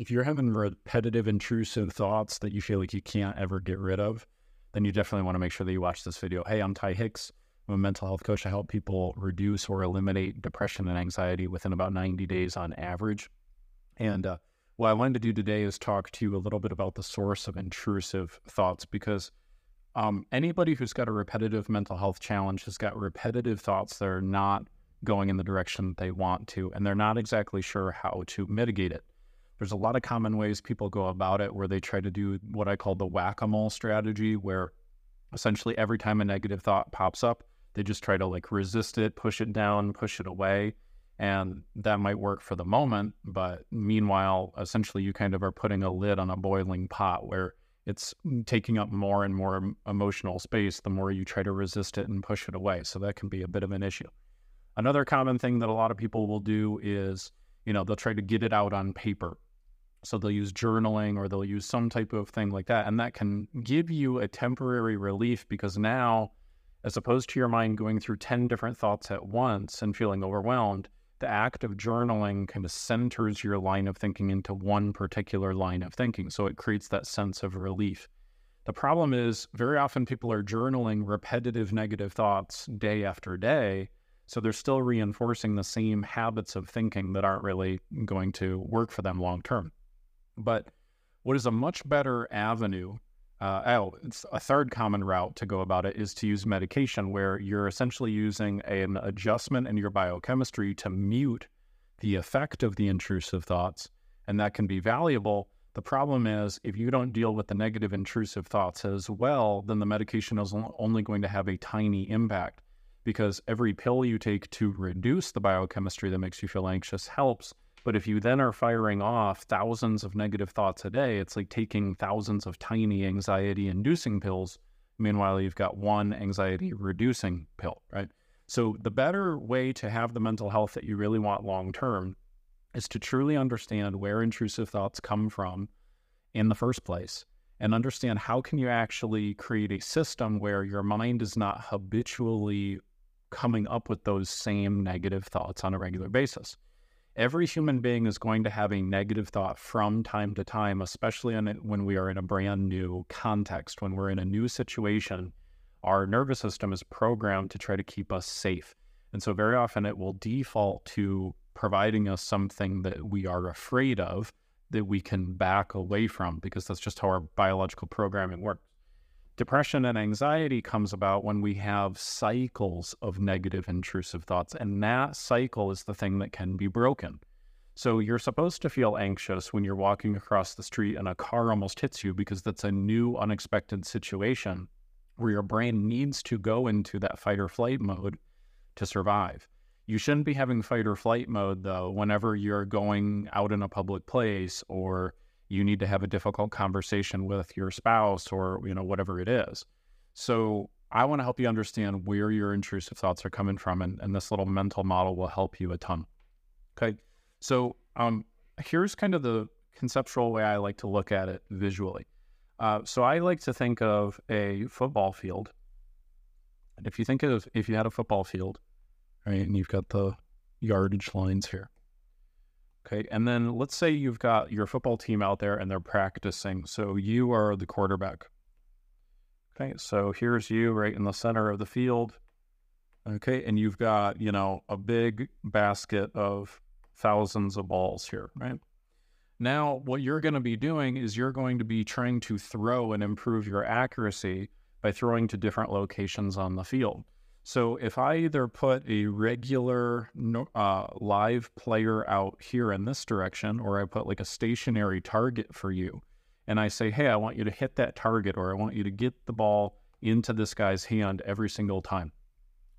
if you're having repetitive, intrusive thoughts that you feel like you can't ever get rid of, then you definitely want to make sure that you watch this video. Hey, I'm Ty Hicks. I'm a mental health coach. I help people reduce or eliminate depression and anxiety within about 90 days on average. And uh, what I wanted to do today is talk to you a little bit about the source of intrusive thoughts because um, anybody who's got a repetitive mental health challenge has got repetitive thoughts that are not going in the direction that they want to, and they're not exactly sure how to mitigate it. There's a lot of common ways people go about it where they try to do what I call the whack a mole strategy, where essentially every time a negative thought pops up, they just try to like resist it, push it down, push it away. And that might work for the moment. But meanwhile, essentially, you kind of are putting a lid on a boiling pot where it's taking up more and more emotional space the more you try to resist it and push it away. So that can be a bit of an issue. Another common thing that a lot of people will do is, you know, they'll try to get it out on paper. So they'll use journaling or they'll use some type of thing like that. And that can give you a temporary relief because now, as opposed to your mind going through 10 different thoughts at once and feeling overwhelmed, the act of journaling kind of centers your line of thinking into one particular line of thinking. So it creates that sense of relief. The problem is, very often people are journaling repetitive negative thoughts day after day. So they're still reinforcing the same habits of thinking that aren't really going to work for them long term. But what is a much better avenue? Uh, oh, it's a third common route to go about it is to use medication, where you're essentially using an adjustment in your biochemistry to mute the effect of the intrusive thoughts, and that can be valuable. The problem is, if you don't deal with the negative intrusive thoughts as well, then the medication is only going to have a tiny impact because every pill you take to reduce the biochemistry that makes you feel anxious helps but if you then are firing off thousands of negative thoughts a day, it's like taking thousands of tiny anxiety inducing pills. Meanwhile, you've got one anxiety reducing pill, right? So the better way to have the mental health that you really want long term is to truly understand where intrusive thoughts come from in the first place and understand how can you actually create a system where your mind is not habitually coming up with those same negative thoughts on a regular basis every human being is going to have a negative thought from time to time, especially when we are in a brand new context, when we're in a new situation. Our nervous system is programmed to try to keep us safe. And so, very often, it will default to providing us something that we are afraid of that we can back away from because that's just how our biological programming works. Depression and anxiety comes about when we have cycles of negative intrusive thoughts, and that cycle is the thing that can be broken. So you're supposed to feel anxious when you're walking across the street and a car almost hits you because that's a new, unexpected situation where your brain needs to go into that fight or flight mode to survive. You shouldn't be having fight or flight mode though whenever you're going out in a public place or you need to have a difficult conversation with your spouse or you know whatever it is. So i want to help you understand where your intrusive thoughts are coming from and, and this little mental model will help you a ton. Okay? So um, here's kind of the conceptual way i like to look at it visually. Uh, so i like to think of a football field. And if you think of if you had a football field right and you've got the yardage lines here Okay. And then let's say you've got your football team out there and they're practicing. So you are the quarterback. Okay. So here's you right in the center of the field. Okay. And you've got, you know, a big basket of thousands of balls here, right? Now, what you're going to be doing is you're going to be trying to throw and improve your accuracy by throwing to different locations on the field. So if I either put a regular uh, live player out here in this direction, or I put like a stationary target for you, and I say, hey, I want you to hit that target, or I want you to get the ball into this guy's hand every single time.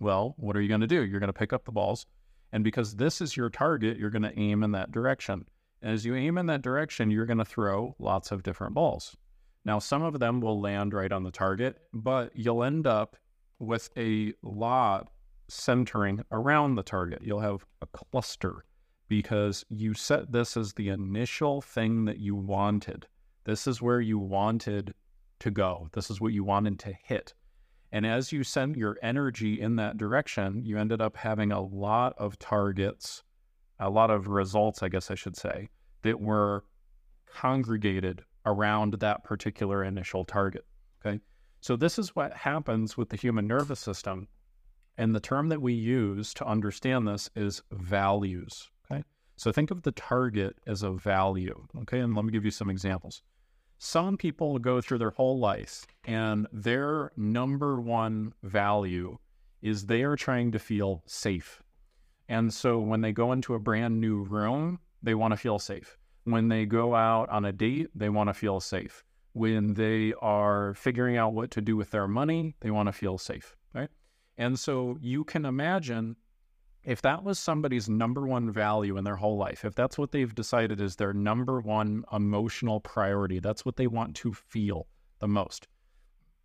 Well, what are you going to do? You're going to pick up the balls. And because this is your target, you're going to aim in that direction. And as you aim in that direction, you're going to throw lots of different balls. Now, some of them will land right on the target, but you'll end up with a lot centering around the target. You'll have a cluster because you set this as the initial thing that you wanted. This is where you wanted to go. This is what you wanted to hit. And as you send your energy in that direction, you ended up having a lot of targets, a lot of results, I guess I should say, that were congregated around that particular initial target. Okay. So this is what happens with the human nervous system. And the term that we use to understand this is values. Okay. So think of the target as a value. Okay. And let me give you some examples. Some people go through their whole life and their number one value is they are trying to feel safe. And so when they go into a brand new room, they want to feel safe. When they go out on a date, they want to feel safe. When they are figuring out what to do with their money, they want to feel safe, right? And so you can imagine if that was somebody's number one value in their whole life, if that's what they've decided is their number one emotional priority, that's what they want to feel the most,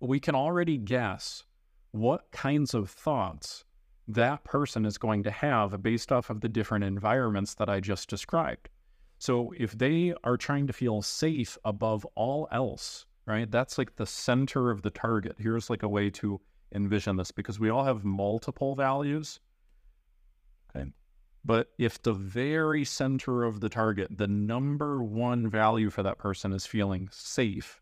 we can already guess what kinds of thoughts that person is going to have based off of the different environments that I just described. So if they are trying to feel safe above all else, right? That's like the center of the target. Here's like a way to envision this because we all have multiple values. Okay. But if the very center of the target, the number one value for that person is feeling safe,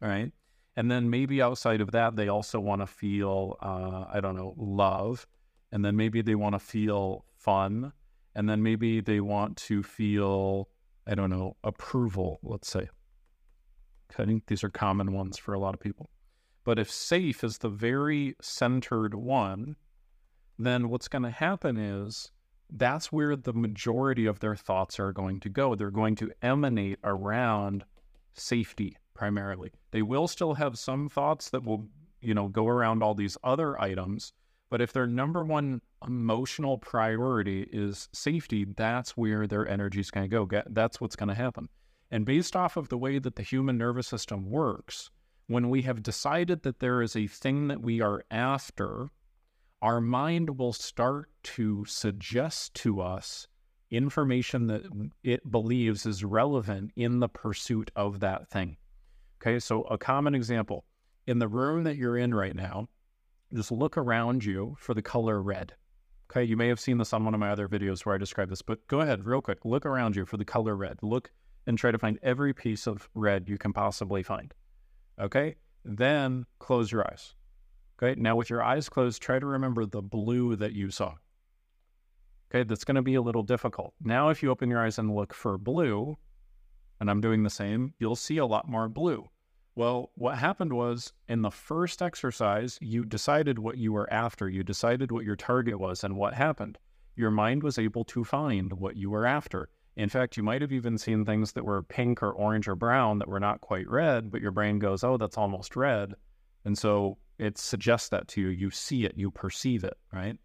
right? And then maybe outside of that, they also want to feel, uh, I don't know, love. And then maybe they want to feel fun and then maybe they want to feel, I don't know, approval, let's say. I think these are common ones for a lot of people. But if safe is the very centered one, then what's going to happen is that's where the majority of their thoughts are going to go. They're going to emanate around safety primarily. They will still have some thoughts that will, you know, go around all these other items, but if their number one emotional priority is safety, that's where their energy is going to go. That's what's going to happen. And based off of the way that the human nervous system works, when we have decided that there is a thing that we are after, our mind will start to suggest to us information that it believes is relevant in the pursuit of that thing. Okay, so a common example in the room that you're in right now, just look around you for the color red. Okay, you may have seen this on one of my other videos where I describe this, but go ahead real quick. Look around you for the color red. Look and try to find every piece of red you can possibly find. Okay, then close your eyes. Okay, now with your eyes closed, try to remember the blue that you saw. Okay, that's going to be a little difficult. Now, if you open your eyes and look for blue, and I'm doing the same, you'll see a lot more blue. Well, what happened was in the first exercise, you decided what you were after, you decided what your target was, and what happened? Your mind was able to find what you were after. In fact, you might have even seen things that were pink or orange or brown that were not quite red, but your brain goes, oh, that's almost red. And so it suggests that to you. You see it, you perceive it, right?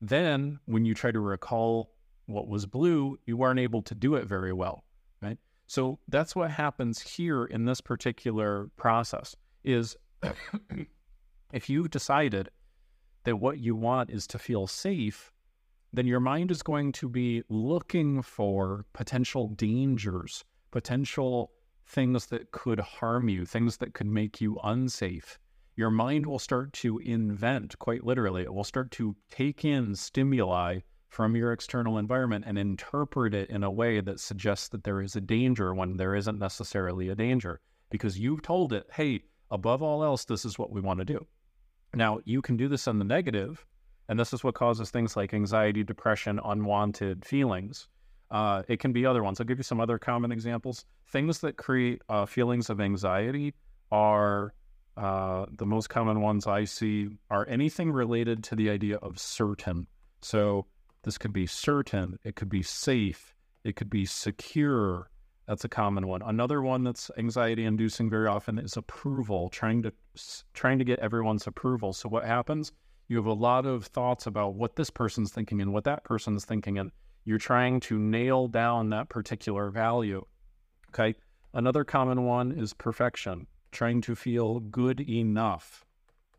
Then when you try to recall what was blue, you weren't able to do it very well? So that's what happens here in this particular process is if you've decided that what you want is to feel safe, then your mind is going to be looking for potential dangers, potential things that could harm you, things that could make you unsafe. Your mind will start to invent, quite literally, it will start to take in stimuli from your external environment and interpret it in a way that suggests that there is a danger when there isn't necessarily a danger because you've told it, hey, above all else, this is what we want to do. Now, you can do this in the negative, and this is what causes things like anxiety, depression, unwanted feelings. Uh, it can be other ones. I'll give you some other common examples. Things that create uh, feelings of anxiety are uh, the most common ones I see are anything related to the idea of certain. So this could be certain, it could be safe, it could be secure. That's a common one. Another one that's anxiety inducing very often is approval, trying to trying to get everyone's approval. So what happens? You have a lot of thoughts about what this person's thinking and what that person's thinking and you're trying to nail down that particular value. Okay? Another common one is perfection, trying to feel good enough,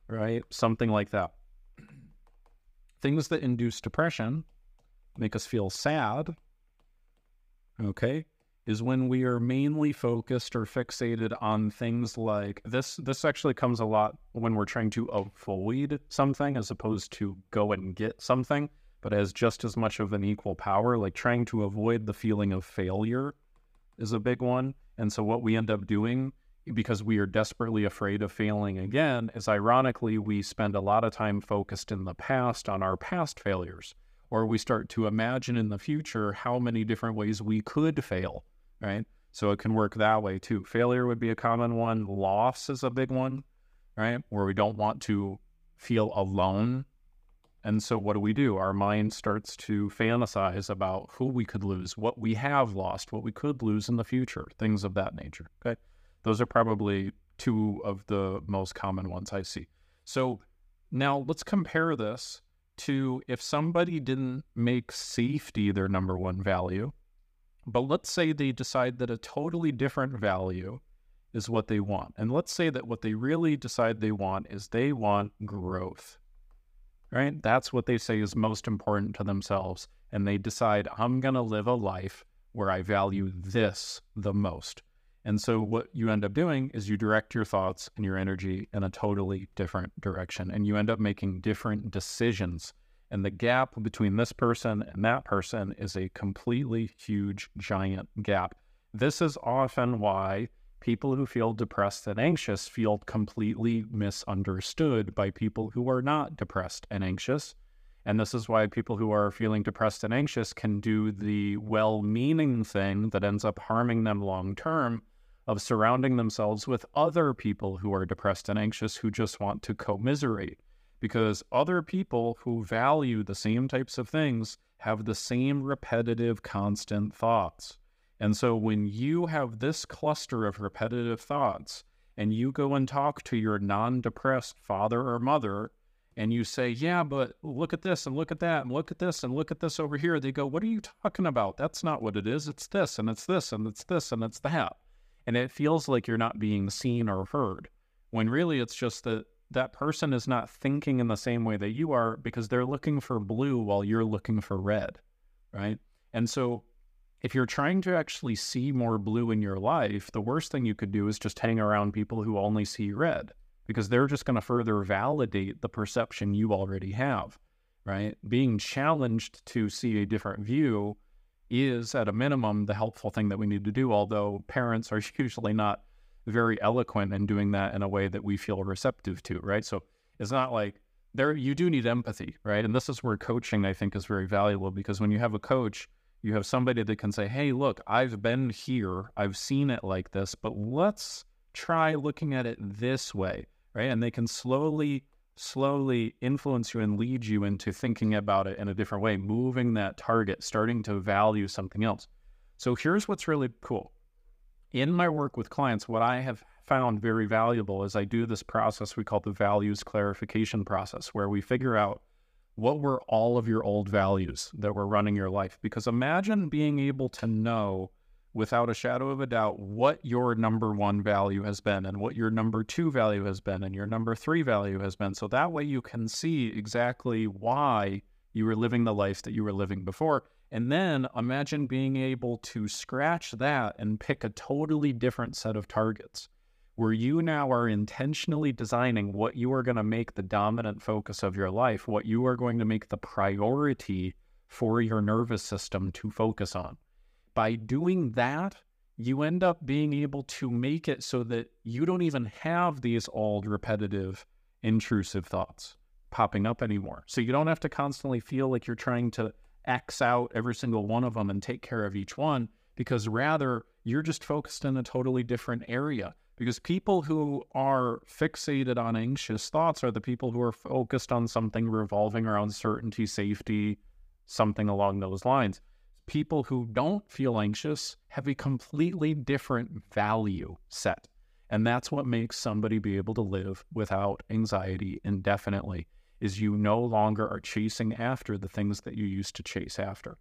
right? Something like that. Things that induce depression make us feel sad, okay, is when we are mainly focused or fixated on things like this. This actually comes a lot when we're trying to avoid something as opposed to go and get something, but has just as much of an equal power, like trying to avoid the feeling of failure is a big one. And so what we end up doing because we are desperately afraid of failing again is ironically we spend a lot of time focused in the past on our past failures or we start to imagine in the future how many different ways we could fail right? So it can work that way too. Failure would be a common one. Loss is a big one right? Where we don't want to feel alone. And so what do we do? Our mind starts to fantasize about who we could lose what we have lost what we could lose in the future things of that nature okay those are probably two of the most common ones I see. So now let's compare this to if somebody didn't make safety their number one value, but let's say they decide that a totally different value is what they want. And let's say that what they really decide they want is they want growth, right? That's what they say is most important to themselves. And they decide, I'm going to live a life where I value this the most. And so what you end up doing is you direct your thoughts and your energy in a totally different direction and you end up making different decisions. And the gap between this person and that person is a completely huge, giant gap. This is often why people who feel depressed and anxious feel completely misunderstood by people who are not depressed and anxious. And this is why people who are feeling depressed and anxious can do the well meaning thing that ends up harming them long term of surrounding themselves with other people who are depressed and anxious who just want to commiserate. Because other people who value the same types of things have the same repetitive, constant thoughts. And so when you have this cluster of repetitive thoughts and you go and talk to your non depressed father or mother, and you say, Yeah, but look at this and look at that and look at this and look at this over here, they go, What are you talking about? That's not what it is. It's this and it's this and it's this and it's that and it feels like you're not being seen or heard when really it's just that that person is not thinking in the same way that you are because they're looking for blue while you're looking for red right? And so if you're trying to actually see more blue in your life the worst thing you could do is just hang around people who only see red because they're just going to further validate the perception you already have right? Being challenged to see a different view is at a minimum the helpful thing that we need to do, although parents are usually not very eloquent in doing that in a way that we feel receptive to, right? So it's not like there you do need empathy, right? And this is where coaching I think is very valuable because when you have a coach, you have somebody that can say, "Hey, look, I've been here, I've seen it like this, but let's try looking at it this way." Right? And they can slowly slowly influence you and lead you into thinking about it in a different way, moving that target, starting to value something else. So here's what's really cool. In my work with clients, what I have found very valuable is I do this process we call the values clarification process, where we figure out what were all of your old values that were running your life. Because imagine being able to know without a shadow of a doubt what your number one value has been and what your number two value has been and your number three value has been. So that way you can see exactly why you were living the life that you were living before. And then imagine being able to scratch that and pick a totally different set of targets where you now are intentionally designing what you are going to make the dominant focus of your life, what you are going to make the priority for your nervous system to focus on by doing that, you end up being able to make it so that you don't even have these old, repetitive, intrusive thoughts popping up anymore. So you don't have to constantly feel like you're trying to X out every single one of them and take care of each one, because rather you're just focused in a totally different area. Because people who are fixated on anxious thoughts are the people who are focused on something revolving around certainty, safety, something along those lines people who don't feel anxious have a completely different value set. And that's what makes somebody be able to live without anxiety indefinitely is you no longer are chasing after the things that you used to chase after.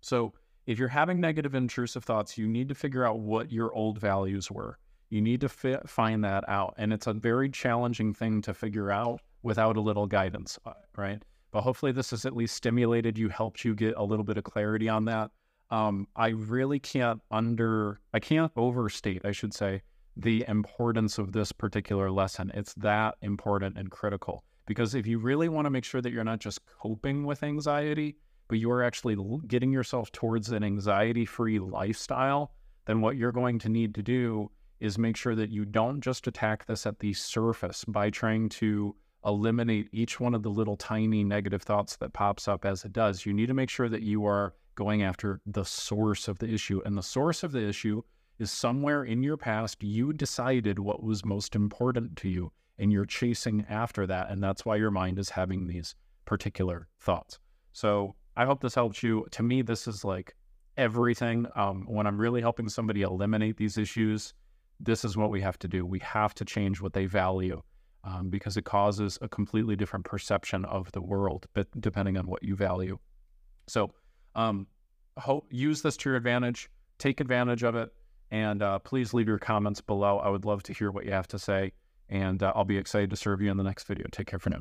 So if you're having negative intrusive thoughts, you need to figure out what your old values were. You need to fi- find that out. And it's a very challenging thing to figure out without a little guidance, uh, right? But hopefully this has at least stimulated you, helped you get a little bit of clarity on that. Um, I really can't under, I can't overstate, I should say, the importance of this particular lesson. It's that important and critical because if you really want to make sure that you're not just coping with anxiety, but you are actually getting yourself towards an anxiety free lifestyle, then what you're going to need to do is make sure that you don't just attack this at the surface by trying to eliminate each one of the little tiny negative thoughts that pops up as it does. You need to make sure that you are going after the source of the issue. And the source of the issue is somewhere in your past you decided what was most important to you and you're chasing after that. And that's why your mind is having these particular thoughts. So I hope this helps you. To me, this is like everything. Um, when I'm really helping somebody eliminate these issues, this is what we have to do. We have to change what they value um, because it causes a completely different perception of the world, but depending on what you value. So, um, hope, use this to your advantage. Take advantage of it, and uh, please leave your comments below. I would love to hear what you have to say, and uh, I'll be excited to serve you in the next video. Take care for now.